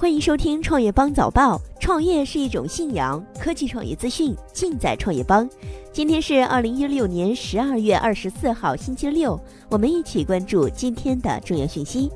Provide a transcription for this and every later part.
欢迎收听创业邦早报。创业是一种信仰，科技创业资讯尽在创业邦。今天是二零一六年十二月二十四号，星期六。我们一起关注今天的重要讯息。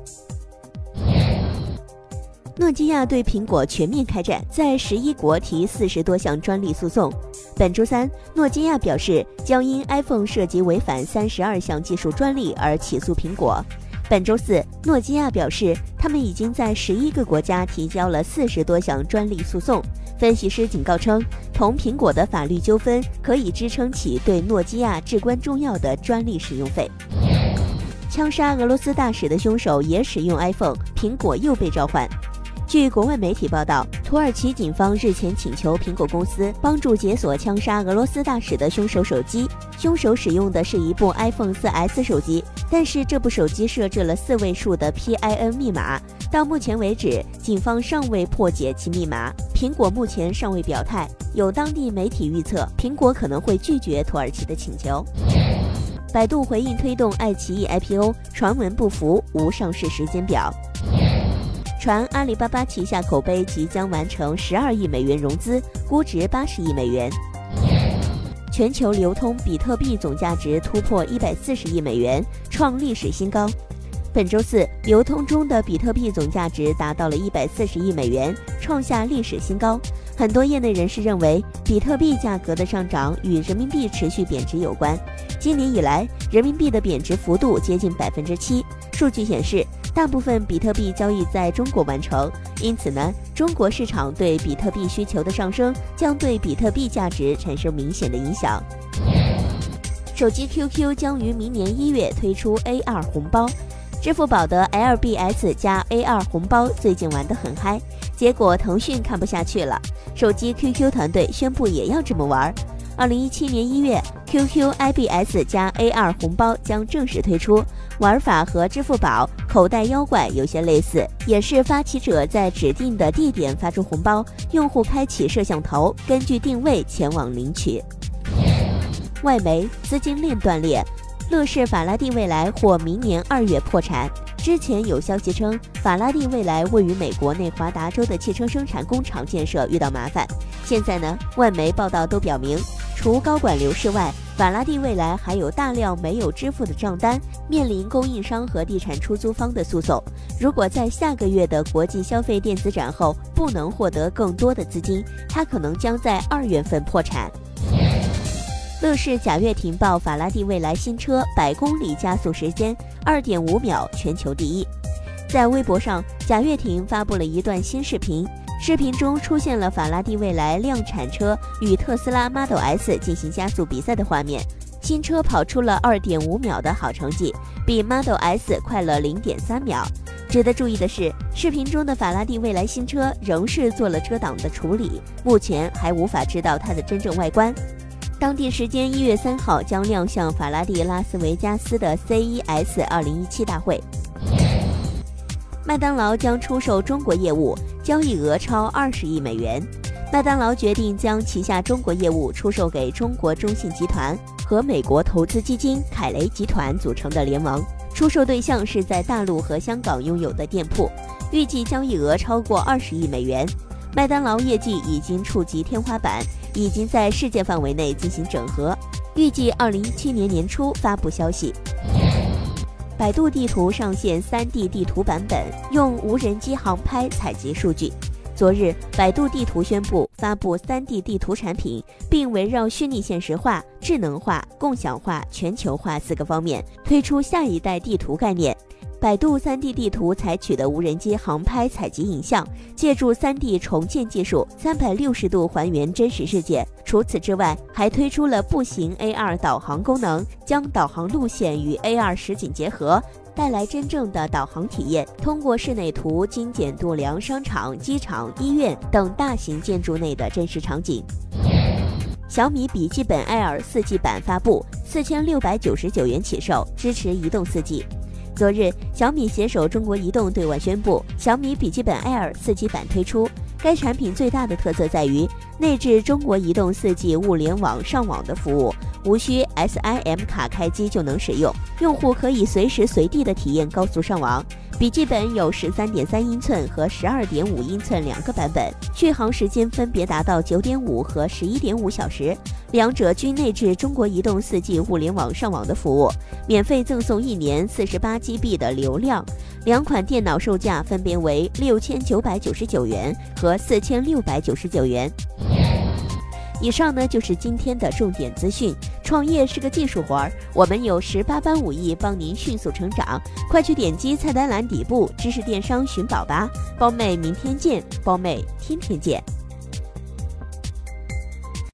诺基亚对苹果全面开战，在十一国提四十多项专利诉讼。本周三，诺基亚表示将因 iPhone 涉及违反三十二项技术专利而起诉苹果。本周四，诺基亚表示，他们已经在十一个国家提交了四十多项专利诉讼。分析师警告称，同苹果的法律纠纷可以支撑起对诺基亚至关重要的专利使用费。枪杀俄罗斯大使的凶手也使用 iPhone，苹果又被召唤。据国外媒体报道，土耳其警方日前请求苹果公司帮助解锁枪杀俄罗斯大使的凶手手机。凶手使用的是一部 iPhone 4S 手机，但是这部手机设置了四位数的 PIN 密码。到目前为止，警方尚未破解其密码。苹果目前尚未表态。有当地媒体预测，苹果可能会拒绝土耳其的请求。百度回应推动爱奇艺 IPO，传闻不符，无上市时间表。传阿里巴巴旗下口碑即将完成十二亿美元融资，估值八十亿美元。全球流通比特币总价值突破一百四十亿美元，创历史新高。本周四，流通中的比特币总价值达到了一百四十亿美元，创下历史新高。很多业内人士认为，比特币价格的上涨与人民币持续贬值有关。今年以来，人民币的贬值幅度接近百分之七。数据显示。大部分比特币交易在中国完成，因此呢，中国市场对比特币需求的上升将对比特币价值产生明显的影响。手机 QQ 将于明年一月推出 AR 红包，支付宝的 LBS 加 AR 红包最近玩得很嗨，结果腾讯看不下去了，手机 QQ 团队宣布也要这么玩。二零一七年一月，QQ IBS 加 AR 红包将正式推出，玩法和支付宝口袋妖怪有些类似，也是发起者在指定的地点发出红包，用户开启摄像头，根据定位前往领取。外媒资金链断裂，乐视法拉第未来或明年二月破产。之前有消息称，法拉第未来位于美国内华达州的汽车生产工厂建设遇到麻烦。现在呢，外媒报道都表明。除高管流失外，法拉第未来还有大量没有支付的账单，面临供应商和地产出租方的诉讼。如果在下个月的国际消费电子展后不能获得更多的资金，它可能将在二月份破产。乐视贾跃亭报法拉第未来新车百公里加速时间二点五秒，全球第一。在微博上，贾跃亭发布了一段新视频。视频中出现了法拉第未来量产车与特斯拉 Model S 进行加速比赛的画面，新车跑出了2.5秒的好成绩，比 Model S 快了0.3秒。值得注意的是，视频中的法拉第未来新车仍是做了遮挡的处理，目前还无法知道它的真正外观。当地时间一月三号将亮相法拉第拉斯维加斯的 CES 2017大会。麦当劳将出售中国业务。交易额超二十亿美元，麦当劳决定将旗下中国业务出售给中国中信集团和美国投资基金凯雷集团组成的联盟。出售对象是在大陆和香港拥有的店铺，预计交易额超过二十亿美元。麦当劳业绩已经触及天花板，已经在世界范围内进行整合，预计二零一七年年初发布消息。百度地图上线 3D 地图版本，用无人机航拍采集数据。昨日，百度地图宣布发布 3D 地图产品，并围绕虚拟现实化、智能化、共享化、全球化四个方面推出下一代地图概念。百度 3D 地图采取的无人机航拍采集影像，借助 3D 重建技术，三百六十度还原真实世界。除此之外，还推出了步行 AR 导航功能，将导航路线与 AR 实景结合，带来真正的导航体验。通过室内图精简度量商场、机场、医院等大型建筑内的真实场景。小米笔记本 Air 4G 版发布，四千六百九十九元起售，支持移动 4G。昨日，小米携手中国移动对外宣布，小米笔记本 Air 四 G 版推出。该产品最大的特色在于内置中国移动四 G 物联网上网的服务，无需 SIM 卡开机就能使用，用户可以随时随地的体验高速上网。笔记本有十三点三英寸和十二点五英寸两个版本，续航时间分别达到九点五和十一点五小时，两者均内置中国移动四 G 互联网上网的服务，免费赠送一年四十八 GB 的流量。两款电脑售价分别为六千九百九十九元和四千六百九十九元。以上呢就是今天的重点资讯。创业是个技术活儿，我们有十八般武艺帮您迅速成长。快去点击菜单栏底部知识电商寻宝吧，包妹明天见，包妹天天见。